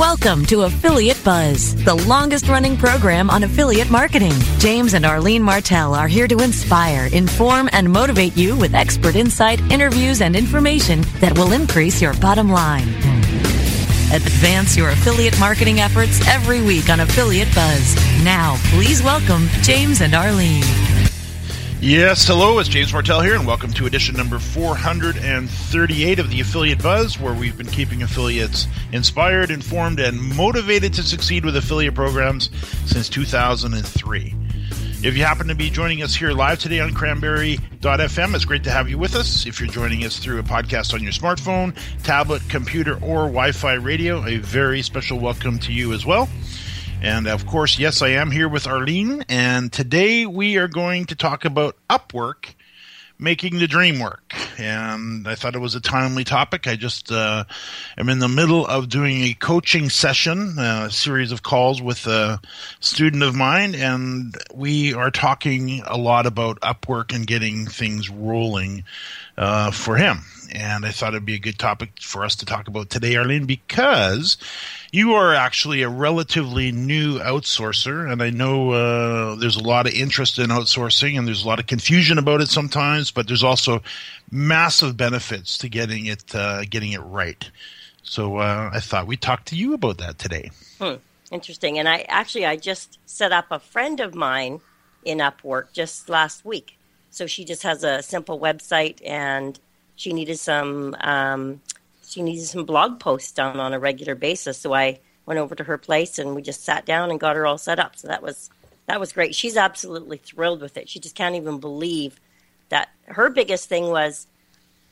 Welcome to Affiliate Buzz, the longest running program on affiliate marketing. James and Arlene Martell are here to inspire, inform, and motivate you with expert insight, interviews, and information that will increase your bottom line. Advance your affiliate marketing efforts every week on Affiliate Buzz. Now, please welcome James and Arlene. Yes, hello, it's James Martell here, and welcome to edition number 438 of the Affiliate Buzz, where we've been keeping affiliates inspired, informed, and motivated to succeed with affiliate programs since 2003. If you happen to be joining us here live today on cranberry.fm, it's great to have you with us. If you're joining us through a podcast on your smartphone, tablet, computer, or Wi Fi radio, a very special welcome to you as well. And of course, yes, I am here with Arlene, and today we are going to talk about Upwork making the dream work. And I thought it was a timely topic. I just uh, am in the middle of doing a coaching session, a series of calls with a student of mine, and we are talking a lot about Upwork and getting things rolling uh, for him. And I thought it'd be a good topic for us to talk about today, Arlene, because you are actually a relatively new outsourcer, and I know uh, there's a lot of interest in outsourcing, and there's a lot of confusion about it sometimes. But there's also massive benefits to getting it uh, getting it right. So uh, I thought we'd talk to you about that today. Hmm. Interesting. And I actually I just set up a friend of mine in Upwork just last week. So she just has a simple website, and she needed some um, she needed some blog posts done on a regular basis. So I went over to her place and we just sat down and got her all set up. So that was that was great. She's absolutely thrilled with it. She just can't even believe that her biggest thing was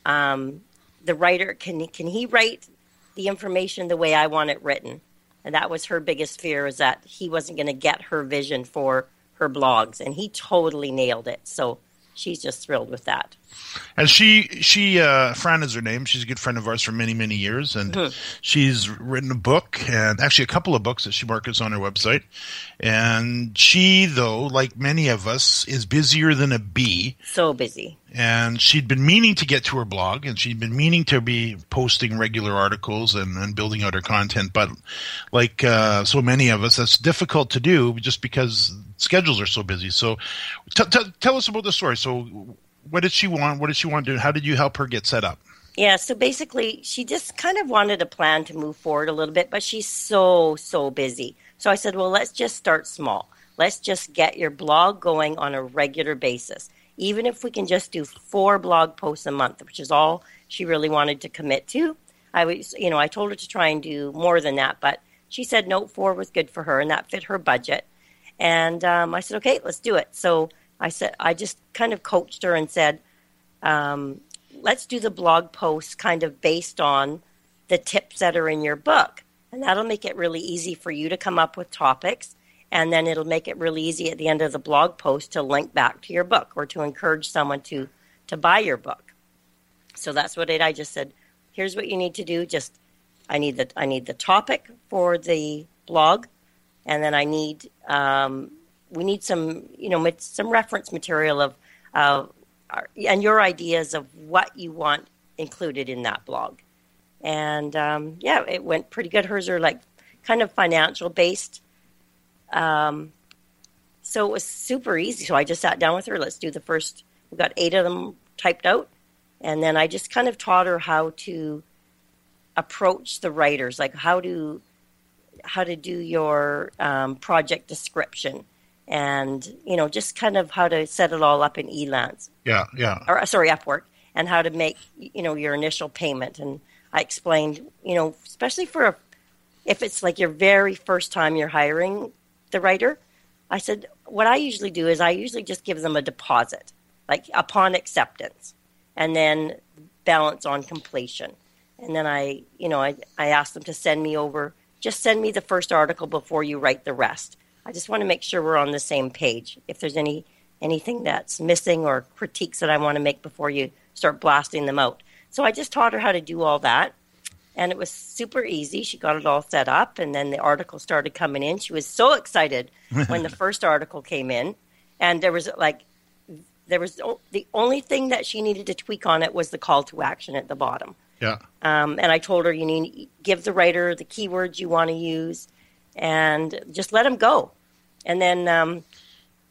um, the writer can can he write the information the way I want it written, and that was her biggest fear is that he wasn't going to get her vision for her blogs, and he totally nailed it. So she's just thrilled with that. And she, she, uh, Fran is her name. She's a good friend of ours for many, many years, and mm-hmm. she's written a book and actually a couple of books that she markets on her website. And she, though, like many of us, is busier than a bee. So busy. And she'd been meaning to get to her blog, and she'd been meaning to be posting regular articles and, and building out her content. But like uh, so many of us, that's difficult to do just because schedules are so busy. So, t- t- tell us about the story. So what did she want? What did she want to do? How did you help her get set up? Yeah, so basically, she just kind of wanted a plan to move forward a little bit, but she's so, so busy. So I said, well, let's just start small. Let's just get your blog going on a regular basis. Even if we can just do four blog posts a month, which is all she really wanted to commit to. I was, you know, I told her to try and do more than that, but she said no, four was good for her, and that fit her budget. And um, I said, okay, let's do it. So I said I just kind of coached her and said, um, let's do the blog post kind of based on the tips that are in your book, and that'll make it really easy for you to come up with topics, and then it'll make it really easy at the end of the blog post to link back to your book or to encourage someone to to buy your book. So that's what it. I just said, here's what you need to do. Just I need the I need the topic for the blog, and then I need um, we need some, you know, some reference material of, uh, and your ideas of what you want included in that blog. And um, yeah, it went pretty good. Hers are like kind of financial based. Um, so it was super easy. So I just sat down with her. Let's do the first. We got eight of them typed out, and then I just kind of taught her how to approach the writers, like how to how to do your um, project description, and you know just kind of how to set it all up in Elance. Yeah, yeah. Or sorry, Upwork, and how to make you know your initial payment. And I explained, you know, especially for a, if it's like your very first time you're hiring the writer, I said what I usually do is I usually just give them a deposit, like upon acceptance, and then balance on completion. And then I, you know, I, I asked them to send me over, just send me the first article before you write the rest. I just want to make sure we're on the same page. If there's any anything that's missing or critiques that I want to make before you start blasting them out. So I just taught her how to do all that. And it was super easy. She got it all set up, and then the article started coming in. She was so excited when the first article came in. And there was like there was the only thing that she needed to tweak on it was the call to action at the bottom. Yeah. Um, and I told her you need give the writer the keywords you want to use, and just let them go. And then um,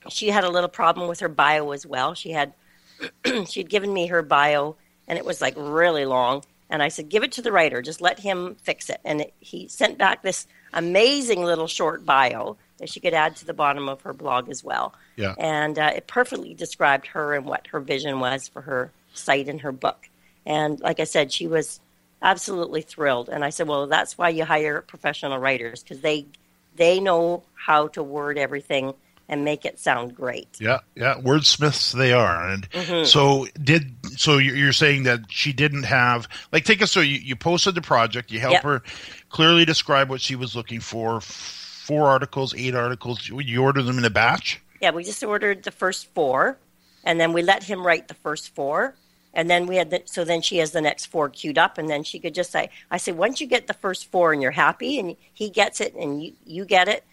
she had a little problem with her bio as well. She had she'd given me her bio, and it was like really long. And I said, give it to the writer. Just let him fix it. And it, he sent back this amazing little short bio that she could add to the bottom of her blog as well. Yeah. And uh, it perfectly described her and what her vision was for her site and her book. And like I said, she was absolutely thrilled. And I said, well, that's why you hire professional writers because they they know how to word everything and make it sound great. Yeah, yeah, wordsmiths they are. And mm-hmm. so did so you're saying that she didn't have like take us so you, you posted the project, you help yep. her clearly describe what she was looking for four articles, eight articles. You order them in a batch? Yeah, we just ordered the first four, and then we let him write the first four. And then we had the, so then she has the next four queued up, and then she could just say, I say, once you get the first four and you're happy and he gets it and you, you get it,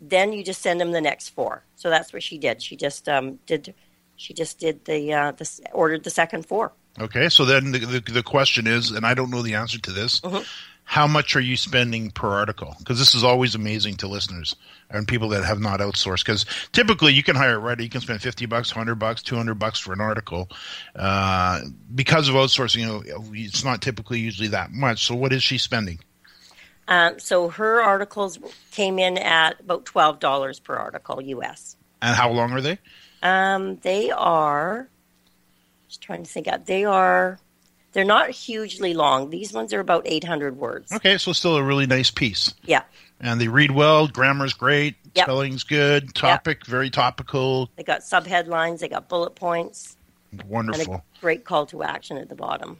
then you just send him the next four. So that's what she did. She just um, did, she just did the, uh, the ordered the second four. Okay, so then the, the, the question is, and I don't know the answer to this. Mm-hmm how much are you spending per article? Because this is always amazing to listeners and people that have not outsourced. Because typically you can hire a writer, you can spend fifty bucks, hundred bucks, two hundred bucks for an article. Uh, because of outsourcing, you know, it's not typically usually that much. So what is she spending? Um, so her articles came in at about twelve dollars per article, US. And how long are they? Um, they are. Just trying to think. Out. They are they're not hugely long. These ones are about 800 words. Okay, so still a really nice piece. Yeah. And they read well, grammar's great, yep. spelling's good, topic yep. very topical. They got subheadlines, they got bullet points. Wonderful. great call to action at the bottom.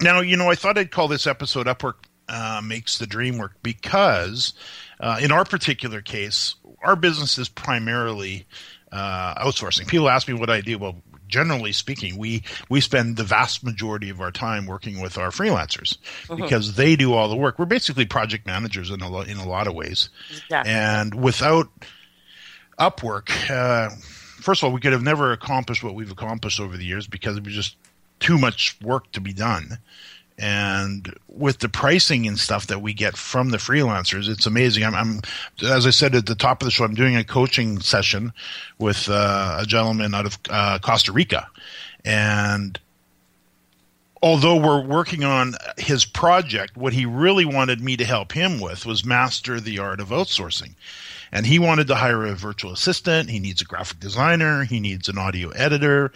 Now, you know, I thought I'd call this episode Upwork uh, Makes the Dream Work because uh, in our particular case, our business is primarily uh, outsourcing. People ask me what I do. Well, generally speaking, we we spend the vast majority of our time working with our freelancers mm-hmm. because they do all the work. We're basically project managers in a lo- in a lot of ways, exactly. and without Upwork, uh, first of all, we could have never accomplished what we've accomplished over the years because it was just too much work to be done. And with the pricing and stuff that we get from the freelancers, it's amazing. I'm, I'm as I said at the top of the show, I'm doing a coaching session with uh, a gentleman out of uh, Costa Rica, and although we're working on his project, what he really wanted me to help him with was master the art of outsourcing and he wanted to hire a virtual assistant. He needs a graphic designer. He needs an audio editor,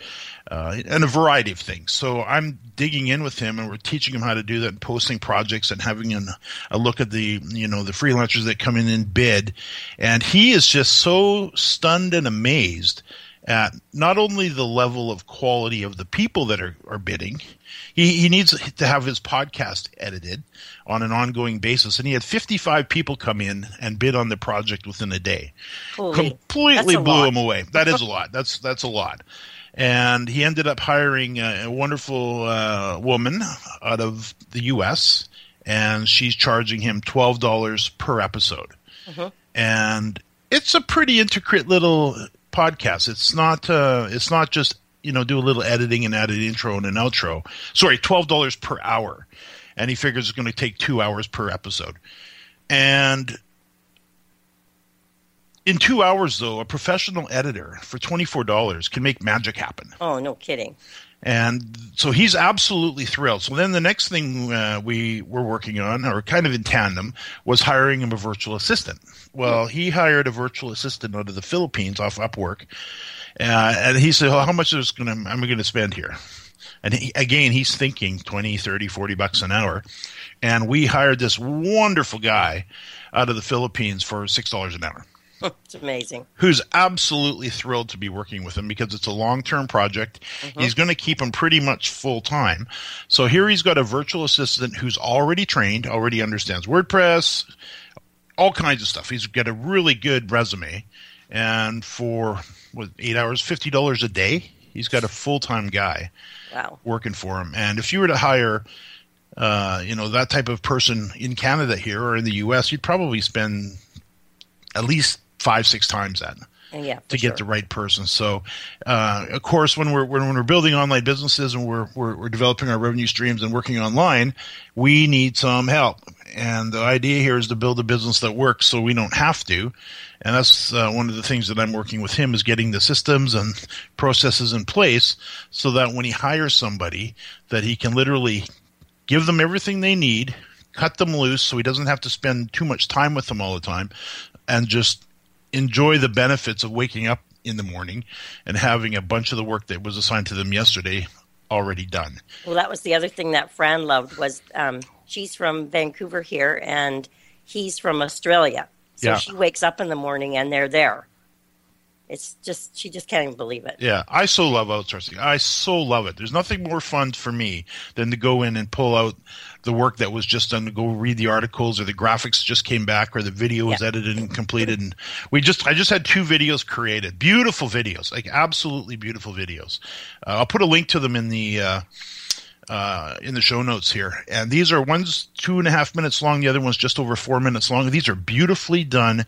uh, and a variety of things. So I'm digging in with him, and we're teaching him how to do that, and posting projects, and having an, a look at the you know the freelancers that come in and bid. And he is just so stunned and amazed at not only the level of quality of the people that are, are bidding, he, he needs to have his podcast edited on an ongoing basis. And he had 55 people come in and bid on the project within a day. Holy, Completely blew lot. him away. That is a lot. That's, that's a lot. And he ended up hiring a, a wonderful uh, woman out of the U.S., and she's charging him $12 per episode. Mm-hmm. And it's a pretty intricate little podcast. It's not uh, it's not just you know do a little editing and add an intro and an outro. Sorry, twelve dollars per hour, and he figures it's going to take two hours per episode. And in two hours, though, a professional editor for twenty four dollars can make magic happen. Oh, no kidding! And so he's absolutely thrilled. So then the next thing uh, we were working on, or kind of in tandem, was hiring him a virtual assistant. Well, he hired a virtual assistant out of the Philippines off Upwork, uh, and he said, well, "How much is to am I going to spend here?" And he, again, he's thinking 20, 30, 40 bucks an hour. And we hired this wonderful guy out of the Philippines for $6 an hour. It's amazing. Who's absolutely thrilled to be working with him because it's a long term project. Mm-hmm. He's going to keep him pretty much full time. So here he's got a virtual assistant who's already trained, already understands WordPress, all kinds of stuff. He's got a really good resume. And for what, eight hours, $50 a day, he's got a full time guy wow. working for him. And if you were to hire, uh, you know, that type of person in Canada here or in the U.S., you'd probably spend at least five, six times that. Yeah, to get sure. the right person. So, uh, of course, when we're when we're building online businesses and we're, we're, we're developing our revenue streams and working online, we need some help. And the idea here is to build a business that works, so we don't have to. And that's uh, one of the things that I'm working with him is getting the systems and processes in place so that when he hires somebody, that he can literally give them everything they need, cut them loose, so he doesn't have to spend too much time with them all the time, and just enjoy the benefits of waking up in the morning and having a bunch of the work that was assigned to them yesterday already done. Well, that was the other thing that Fran loved was um, she's from Vancouver here and he's from Australia. So Yeah. she wakes up in the morning and they're there. It's just she just can't even believe it. Yeah, I so love outsourcing. I so love it. There's nothing more fun for me than to go in and pull out the work that was just done to go read the articles or the graphics just came back or the video was Yeah. edited and completed and we just I just had two videos created. Beautiful videos. Like absolutely beautiful videos. Uh, I'll put a link to them in the uh uh, in the show notes here. And these are one's two and a half minutes long, the other one's just over four minutes long. These are beautifully done,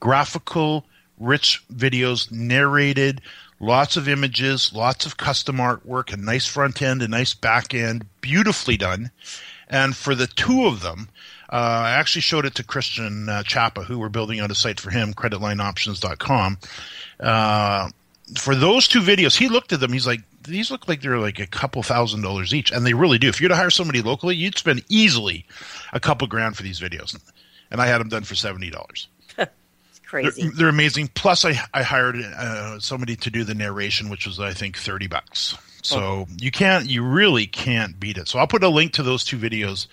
graphical, rich videos, narrated, lots of images, lots of custom artwork, a nice front end, a nice back end, beautifully done. And for the two of them, uh, I actually showed it to Christian uh, Chapa, who we're building out a site for him, creditlineoptions.com. Uh, for those two videos, he looked at them. He's like, these look like they're like a couple thousand dollars each, and they really do. If you're to hire somebody locally, you'd spend easily a couple grand for these videos, and I had them done for seventy dollars. Crazy. They're, they're amazing. Plus, I I hired uh, somebody to do the narration, which was I think thirty bucks. So you can't, you really can't beat it. So I'll put a link to those two videos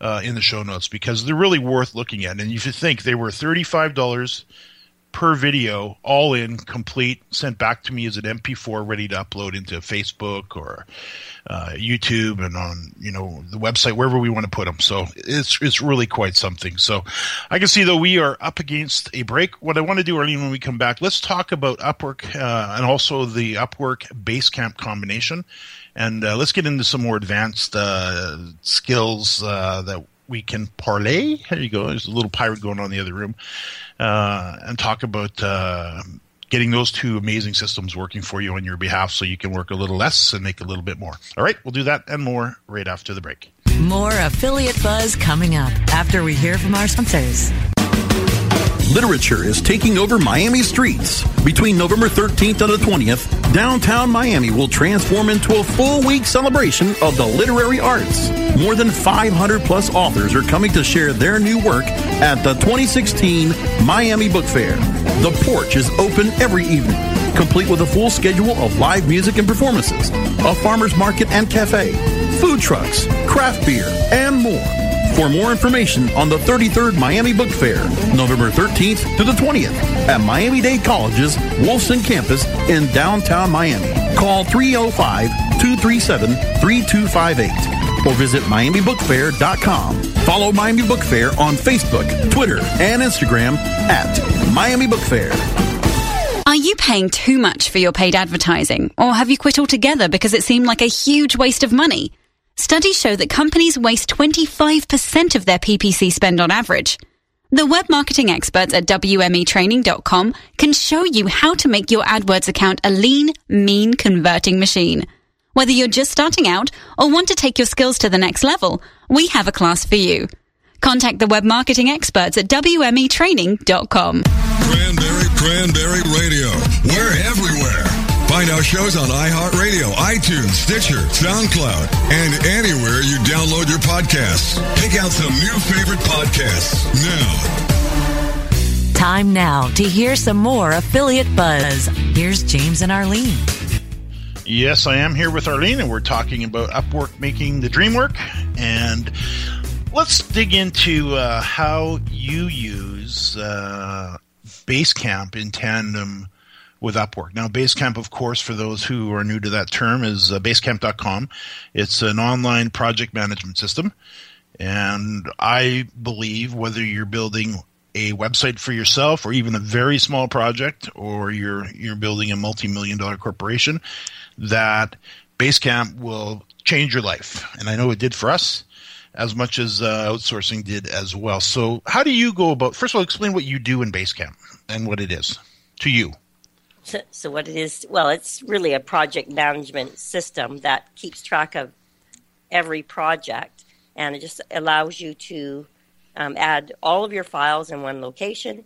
uh, in the show notes because they're really worth looking at. And if you think they were thirty five dollars per video, all in, complete, sent back to me as an MP4, ready to upload into Facebook or uh, YouTube and on you know the website wherever we want to put them. So it's it's really quite something. So I can see though we are up against a break. What I want to do, Arlene, when we come back, let's talk about Upwork uh, and also the Upwork Basecamp combination, and uh, let's get into some more advanced uh, skills uh, that we can parlay. There you go. There's a little pirate going on in the other room, uh, and talk about. Uh, Getting those two amazing systems working for you on your behalf so you can work a little less and make a little bit more. All right, we'll do that and more right after the break. More affiliate buzz coming up after we hear from our sponsors. Literature is taking over Miami streets. Between November 13th and the 20th, downtown Miami will transform into a full week celebration of the literary arts. More than 500 plus authors are coming to share their new work at the 2016 Miami Book Fair. The porch is open every evening, complete with a full schedule of live music and performances, a farmer's market and cafe, food trucks, craft beer, and more. For more information on the 33rd Miami Book Fair, November 13th to the 20th at Miami Dade College's Wolfson campus in downtown Miami. Call 305-237-3258 or visit miamibookfair.com. Follow Miami Book Fair on Facebook, Twitter, and Instagram at Miami Book Fair. Are you paying too much for your paid advertising? Or have you quit altogether because it seemed like a huge waste of money? Studies show that companies waste 25% of their PPC spend on average. The web marketing experts at WMEtraining.com can show you how to make your AdWords account a lean, mean converting machine. Whether you're just starting out or want to take your skills to the next level, we have a class for you. Contact the web marketing experts at WMEtraining.com. Cranberry, Cranberry Radio. We're everywhere. Find our shows on iHeartRadio, iTunes, Stitcher, SoundCloud, and anywhere you download your podcasts. Pick out some new favorite podcasts now. Time now to hear some more affiliate buzz. Here's James and Arlene. Yes, I am here with Arlene, and we're talking about Upwork making the dream work. And let's dig into uh, how you use uh, Basecamp in tandem with Upwork. Now, Basecamp, of course, for those who are new to that term, is uh, basecamp.com. It's an online project management system. And I believe whether you're building a website for yourself or even a very small project or you're you're building a multi-million dollar corporation that Basecamp will change your life. And I know it did for us as much as uh, outsourcing did as well. So, how do you go about? First of all, explain what you do in Basecamp and what it is to you. So, what it is? Well, it's really a project management system that keeps track of every project, and it just allows you to um, add all of your files in one location,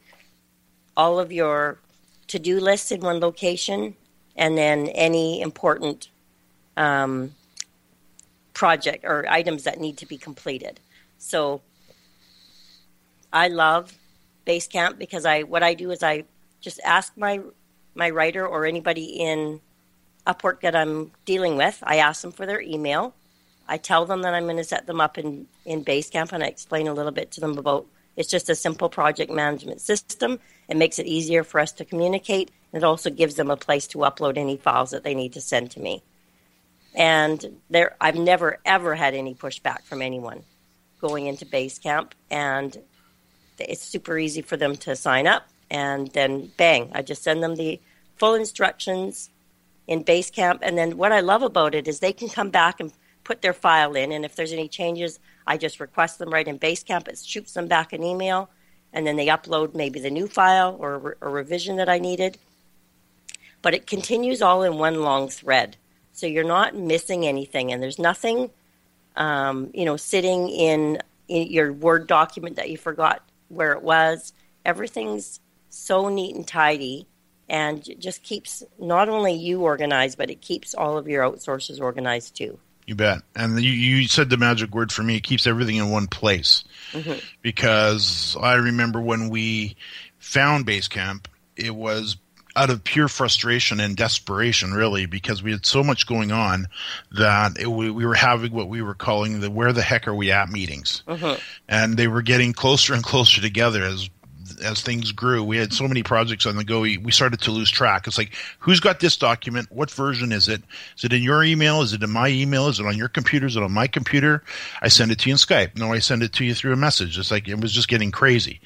all of your to-do lists in one location, and then any important um, project or items that need to be completed. So I love Basecamp because I what I do is I just ask my my writer or anybody in Upwork that I'm dealing with. I ask them for their email. I tell them that I'm going to set them up in in Basecamp, and I explain a little bit to them about. It's just a simple project management system. It makes it easier for us to communicate. It also gives them a place to upload any files that they need to send to me. And there, I've never ever had any pushback from anyone going into Basecamp, and it's super easy for them to sign up. And then, bang! I just send them the full instructions in Basecamp. And then, what I love about it is they can come back and put their file in, and if there's any changes, I just request them right in Basecamp. It shoots them back an email, and then they upload maybe the new file or a revision that I needed. But it continues all in one long thread. So you're not missing anything, and there's nothing, um, you know, sitting in, in your Word document that you forgot where it was. Everything's so neat and tidy, and just keeps not only you organized, but it keeps all of your outsources organized too. You bet. And you, you said the magic word for me. It keeps everything in one place. Mm-hmm. Because I remember when we found Basecamp, it was out of pure frustration and desperation, really, because we had so much going on that it, we, we, were having what we were calling the "Where the heck are we at?" meetings, uh-huh. and they were getting closer and closer together as as things grew. We had so many projects on the go. We, we started to lose track. It's like, who's got this document? What version is it? Is it in your email? Is it in my email? Is it on your computer? Is it on my computer? I send it to you in Skype. No, I send it to you through a message. It's like it was just getting crazy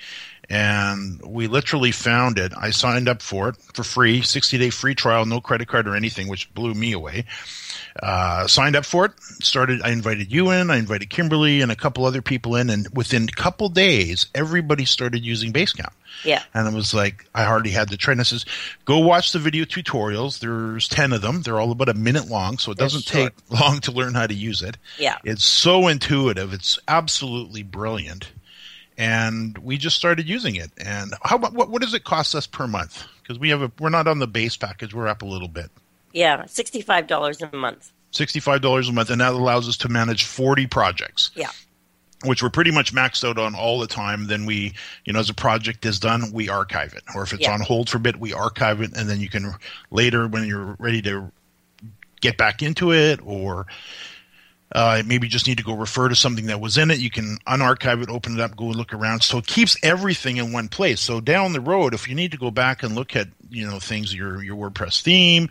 and we literally found it. I signed up for it for free, 60 day free trial, no credit card or anything, which blew me away. Uh, signed up for it. Started. I invited you in. I invited Kimberly and a couple other people in, and within a couple days, everybody started using Basecamp. Yeah. And it was like I hardly had the train. I says, go watch the video tutorials. There's ten of them. They're all about a minute long, so it doesn't take long to learn how to use it. Yeah. It's so intuitive. It's absolutely brilliant and we just started using it. And how about what, what does it cost us per month? Because we have a we're not on the base package. We're up a little bit. Yeah, sixty five dollars a month. Sixty five dollars a month, and that allows us to manage forty projects. Yeah. Which we're pretty much maxed out on all the time. Then we, you know, as a project is done, we archive it. Or if it's yeah. on hold for a bit, we archive it, and then you can later, when you're ready to get back into it, or uh, maybe just need to go refer to something that was in it. You can unarchive it, open it up, go and look around. So it keeps everything in one place. So down the road, if you need to go back and look at you know things your your WordPress theme,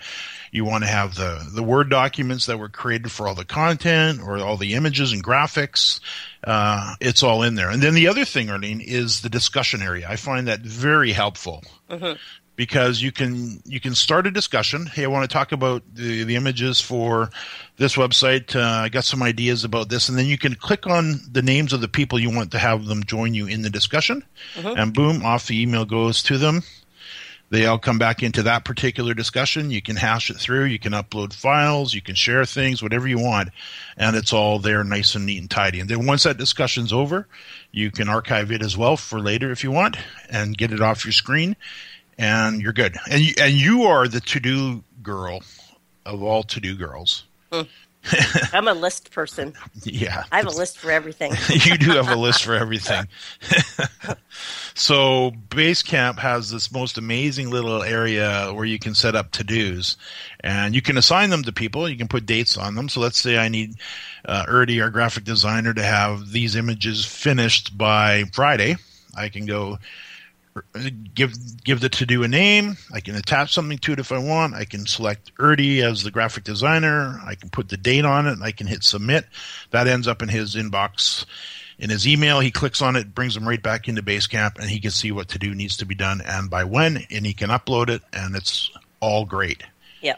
you want to have the the Word documents that were created for all the content or all the images and graphics. Uh, it's all in there. And then the other thing, Arlene, is the discussion area. I find that very helpful. Mm-hmm because you can you can start a discussion. Hey, I want to talk about the, the images for this website. Uh, I got some ideas about this, and then you can click on the names of the people you want to have them join you in the discussion, mm-hmm. and boom, off the email goes to them. They all come back into that particular discussion. You can hash it through. You can upload files. You can share things, whatever you want, and it's all there, nice and neat and tidy. And then once that discussion's over, you can archive it as well for later if you want, and get it off your screen and you're good. And you, and you are the to do girl of all to do girls. I'm a list person. Yeah, I have a list for everything. you do have a list for everything. so Basecamp has this most amazing little area where you can set up to dos, and you can assign them to people. You can put dates on them. So let's say I need uh, our graphic designer, to have these images finished by Friday. I can go give give the to do a name. I can attach something to it if I want. I can select Erdy as the graphic designer. I can put the date on it. I can hit submit. That ends up in his inbox in his email. He clicks on it, brings him right back into Basecamp, and he can see what to do needs to be done and by when, and he can upload it, and it's all great. Yeah.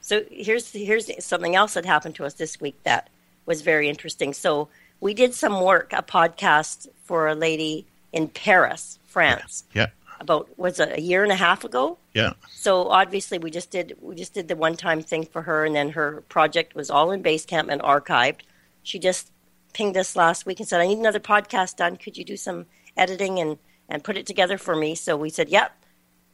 So here's here's something else that happened to us this week that was very interesting. So we did some work, a podcast for a lady in Paris France. Yeah. About was it a year and a half ago? Yeah. So obviously we just did we just did the one time thing for her, and then her project was all in Basecamp and archived. She just pinged us last week and said, "I need another podcast done. Could you do some editing and and put it together for me?" So we said, "Yep."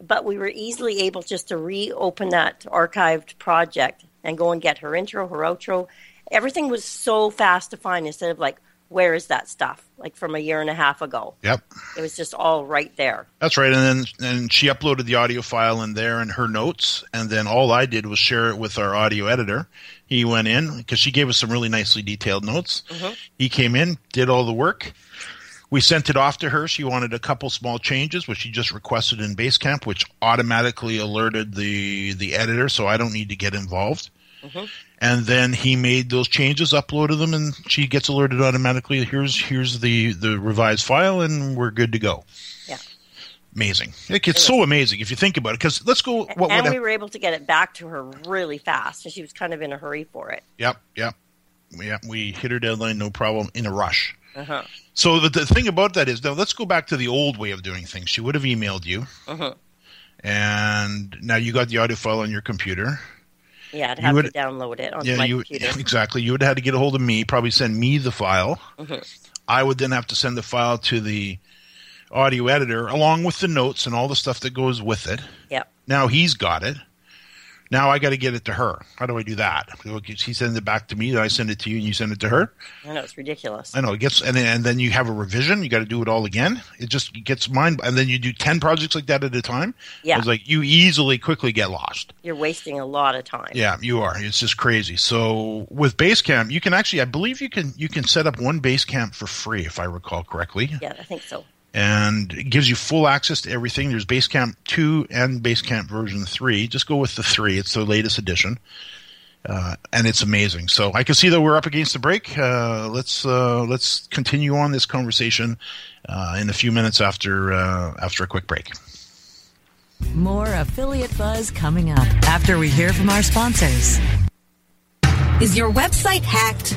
But we were easily able just to reopen that archived project and go and get her intro, her outro. Everything was so fast to find instead of like where is that stuff? Like from a year and a half ago. Yep. It was just all right there. That's right. And then and she uploaded the audio file in there and her notes. And then all I did was share it with our audio editor. He went in because she gave us some really nicely detailed notes. Mm-hmm. He came in, did all the work. We sent it off to her. She wanted a couple small changes, which she just requested in Basecamp, which automatically alerted the the editor, so I don't need to get involved. Mm-hmm and then he made those changes, uploaded them, and she gets alerted automatically. Here's here's the the revised file, and we're good to go. Yeah, amazing. It gets so amazing if you think about it. Because let's go. What, and we were able to get it back to her really fast, and she was kind of in a hurry for it. Yep, yep, yep. We hit her deadline, no problem, in a rush. Uh-huh. So the, the thing about that is now let's go back to the old way of doing things. She would have emailed you, uh-huh. and now you got the audio file on your computer. Yeah, I'd have would, to download it on yeah, my you, computer. Exactly. You would have had to get a hold of me, probably send me the file. Mm-hmm. I would then have to send the file to the audio editor along with the notes and all the stuff that goes with it. Yeah. Now he's got it. Now I got to get it to her. How do I do that? She sends it back to me. Then I send it to you, and you send it to her. I know it's ridiculous. I know it gets, and then, and then you have a revision. You got to do it all again. It just gets mine, and then you do ten projects like that at a time. Yeah, it's like you easily, quickly get lost. You're wasting a lot of time. Yeah, you are. It's just crazy. So with Basecamp, you can actually, I believe you can, you can set up one Basecamp for free, if I recall correctly. Yeah, I think so and it gives you full access to everything. There's Basecamp 2 and Basecamp version 3. Just go with the 3. It's the latest edition. Uh, and it's amazing. So I can see that we're up against the break. Uh, let's uh, let's continue on this conversation uh, in a few minutes after uh, after a quick break. More affiliate buzz coming up after we hear from our sponsors. Is your website hacked?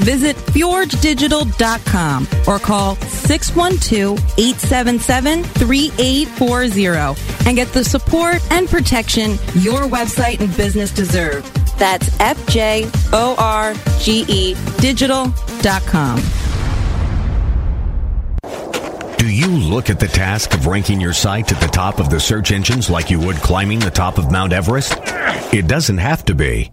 Visit fjorgedigital.com or call 612-877-3840 and get the support and protection your website and business deserve. That's F-J-O-R-G-E digital.com. Do you look at the task of ranking your site at the top of the search engines like you would climbing the top of Mount Everest? It doesn't have to be.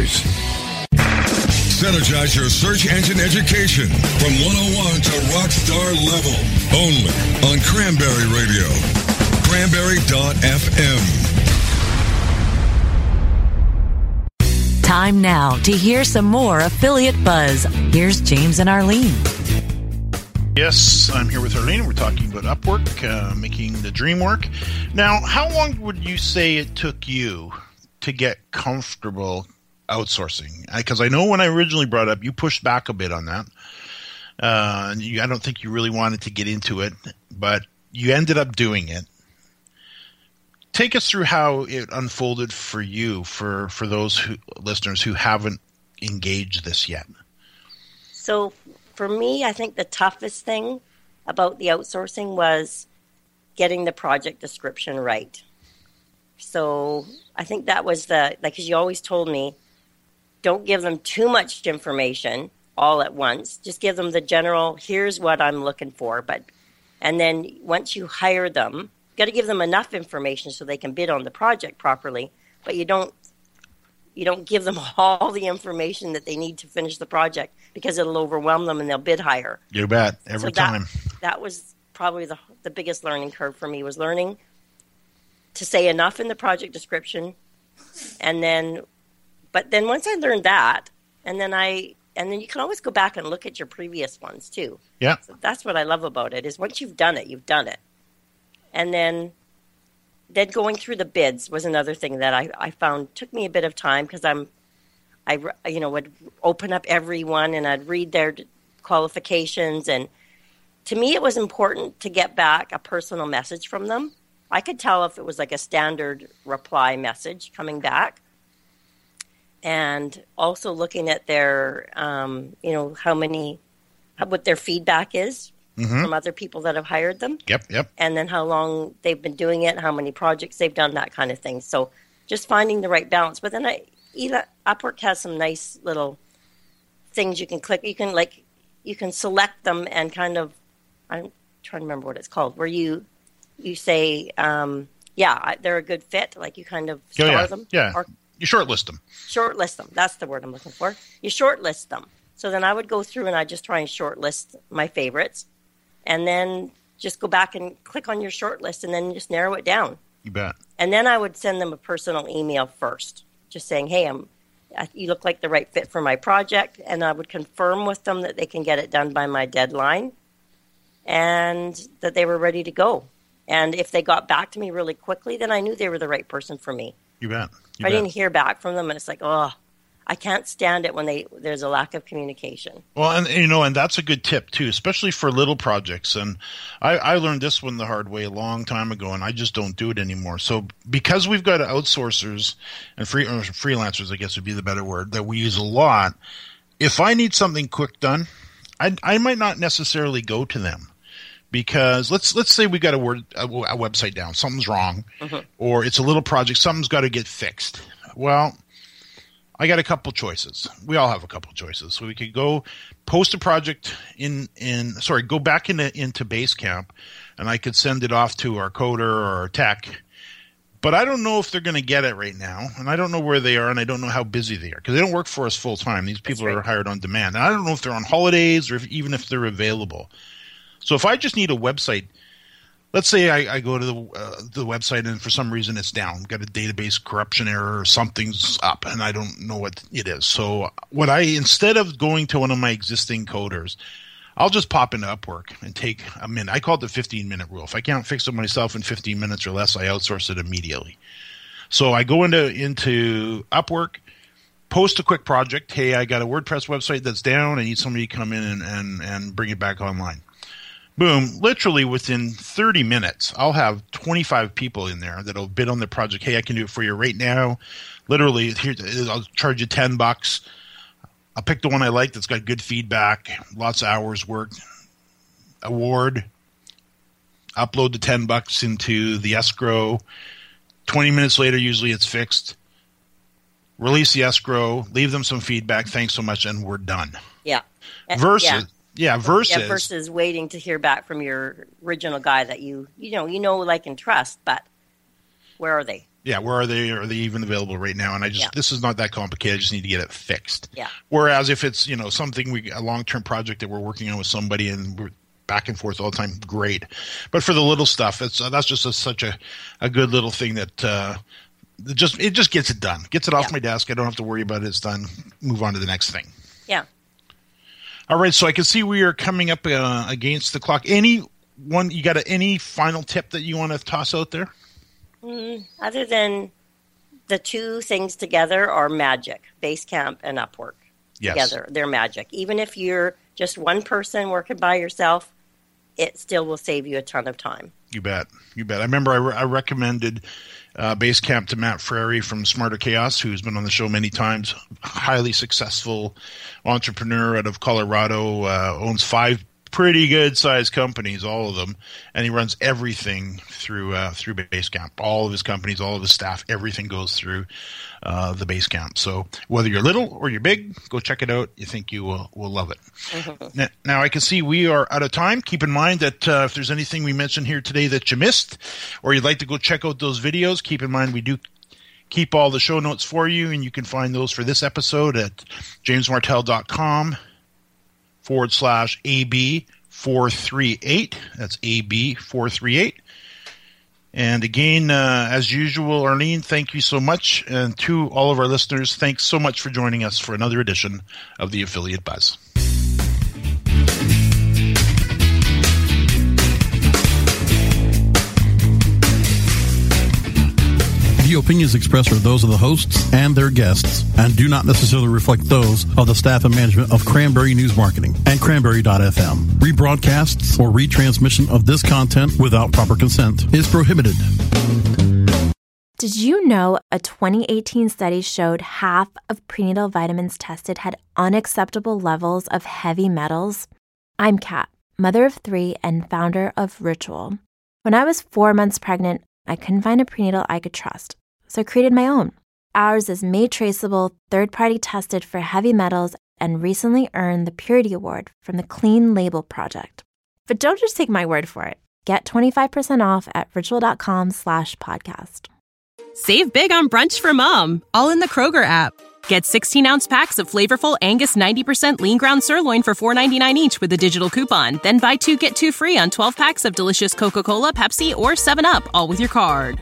Synergize your search engine education from 101 to rockstar level. Only on Cranberry Radio. Cranberry.fm. Time now to hear some more affiliate buzz. Here's James and Arlene. Yes, I'm here with Arlene. We're talking about Upwork, uh, making the dream work. Now, how long would you say it took you to get comfortable outsourcing? Because I, I, know when I originally brought up, you pushed back a bit on that. Uh, you, I don't think you really wanted to get into it, but you ended up doing it take us through how it unfolded for you for for those who, listeners who haven't engaged this yet so for me i think the toughest thing about the outsourcing was getting the project description right so i think that was the like because you always told me don't give them too much information all at once just give them the general here's what i'm looking for but and then once you hire them you got to give them enough information so they can bid on the project properly, but you don't you don't give them all the information that they need to finish the project because it'll overwhelm them and they'll bid higher. You bet every so time. That, that was probably the the biggest learning curve for me was learning to say enough in the project description and then but then once I learned that and then I and then you can always go back and look at your previous ones too. Yeah. So that's what I love about it is once you've done it, you've done it and then then going through the bids was another thing that I, I found took me a bit of time because I'm I you know would open up everyone and I'd read their qualifications and to me it was important to get back a personal message from them. I could tell if it was like a standard reply message coming back and also looking at their um, you know how many what their feedback is mm-hmm. from other people that have hired them. Yep, yep. And then how long they've been doing it, how many projects they've done, that kind of thing. So just finding the right balance. But then I, Eva, Upwork has some nice little things you can click. You can like you can select them and kind of I'm trying to remember what it's called, where you you say, um, yeah, they're a good fit. Like you kind of oh, star oh, yeah. them. Yeah. Or, you shortlist them. Shortlist them. That's the word I'm looking for. You shortlist them. So then I would go through and I just try and shortlist my favorites and then just go back and click on your shortlist, and then just narrow it down. You bet. And then I would send them a personal email first, just saying, "Hey, I'm you look like the right fit for my project," and I would confirm with them that they can get it done by my deadline and that they were ready to go. And if they got back to me really quickly, then I knew they were the right person for me. You bet. You I bet. didn't hear back from them, and it's like, oh, I can't stand it when they there's a lack of communication. Well, and you know, and that's a good tip too, especially for little projects. And I, I learned this one the hard way a long time ago, and I just don't do it anymore. So because we've got outsourcers and free freelancers, I guess would be the better word that we use a lot. If I need something quick done, I I might not necessarily go to them because let's let's say we got a word a, a website down, something's wrong, mm-hmm. or it's a little project, something's got to get fixed. Well, I got a couple choices. We all have a couple choices. So we could go post a project in in sorry, go back into into Basecamp, and I could send it off to our coder or our tech. But I don't know if they're going to get it right now, and I don't know where they are, and I don't know how busy they are because they don't work for us full time. These people right. are hired on demand, and I don't know if they're on holidays or if, even if they're available. So if I just need a website let's say I, I go to the uh, the website and for some reason it's down, got a database corruption error or something's up, and I don't know what it is. So what I instead of going to one of my existing coders, I'll just pop into Upwork and take a minute. I call it the 15 minute rule. If I can't fix it myself in 15 minutes or less, I outsource it immediately. So I go into into Upwork, post a quick project. Hey, I got a WordPress website that's down. I need somebody to come in and, and, and bring it back online boom, literally within 30 minutes, I'll have 25 people in there that'll bid on the project. Hey, I can do it for you right now. Literally, here, I'll charge you 10 bucks. I'll pick the one I like that's got good feedback, lots of hours worked. Award. Upload the 10 bucks into the escrow. 20 minutes later, usually it's fixed. Release the escrow, leave them some feedback. Thanks so much, and we're done. Yeah. Versus, yeah yeah, versus yeah, versus waiting to hear back from your original guy that you you know you know like and trust, but where are they? Yeah, where are they? Are they even available right now? And I just yeah. this is not that complicated. I just need to get it fixed. Yeah. Whereas if it's you know something we a long term project that we're working on with somebody and we're back and forth all the time, great. But for the little stuff, it's uh, that's just a, such a a good little thing that uh, just it just gets it done. Gets it off yeah. my desk. I don't have to worry about it. It's done. Move on to the next thing. Yeah. All right. So I can see we are coming up uh, against the clock. Any one you got a, any final tip that you want to toss out there? Mm, other than the two things together are magic. Basecamp and Upwork yes. together, they're magic. Even if you're just one person working by yourself, it still will save you a ton of time. You bet. You bet. I remember I, re- I recommended uh, Basecamp to Matt Frary from Smarter Chaos, who's been on the show many times. Highly successful entrepreneur out of Colorado, uh, owns five pretty good sized companies, all of them, and he runs everything through uh, through Basecamp. All of his companies, all of his staff, everything goes through uh, the Basecamp. So whether you're little or you're big, go check it out. You think you will will love it. Mm-hmm. Now, now, I can see we are out of time. Keep in mind that uh, if there's anything we mentioned here today that you missed, or you'd like to go check out those videos, keep in mind we do keep all the show notes for you, and you can find those for this episode at jamesmartell.com forward slash AB 438. That's AB 438. And again, uh, as usual, Arlene, thank you so much. And to all of our listeners, thanks so much for joining us for another edition of the Affiliate Buzz. The opinions expressed are those of the hosts and their guests and do not necessarily reflect those of the staff and management of Cranberry News Marketing and Cranberry.fm. Rebroadcasts or retransmission of this content without proper consent is prohibited. Did you know a 2018 study showed half of prenatal vitamins tested had unacceptable levels of heavy metals? I'm Kat, mother of three and founder of Ritual. When I was four months pregnant, I couldn't find a prenatal I could trust so I created my own. Ours is made traceable, third party tested for heavy metals, and recently earned the Purity Award from the Clean Label Project. But don't just take my word for it. Get 25% off at ritual.com slash podcast. Save big on brunch for mom, all in the Kroger app. Get 16 ounce packs of flavorful Angus 90% lean ground sirloin for $4.99 each with a digital coupon. Then buy two get two free on 12 packs of delicious Coca Cola, Pepsi, or 7UP, all with your card.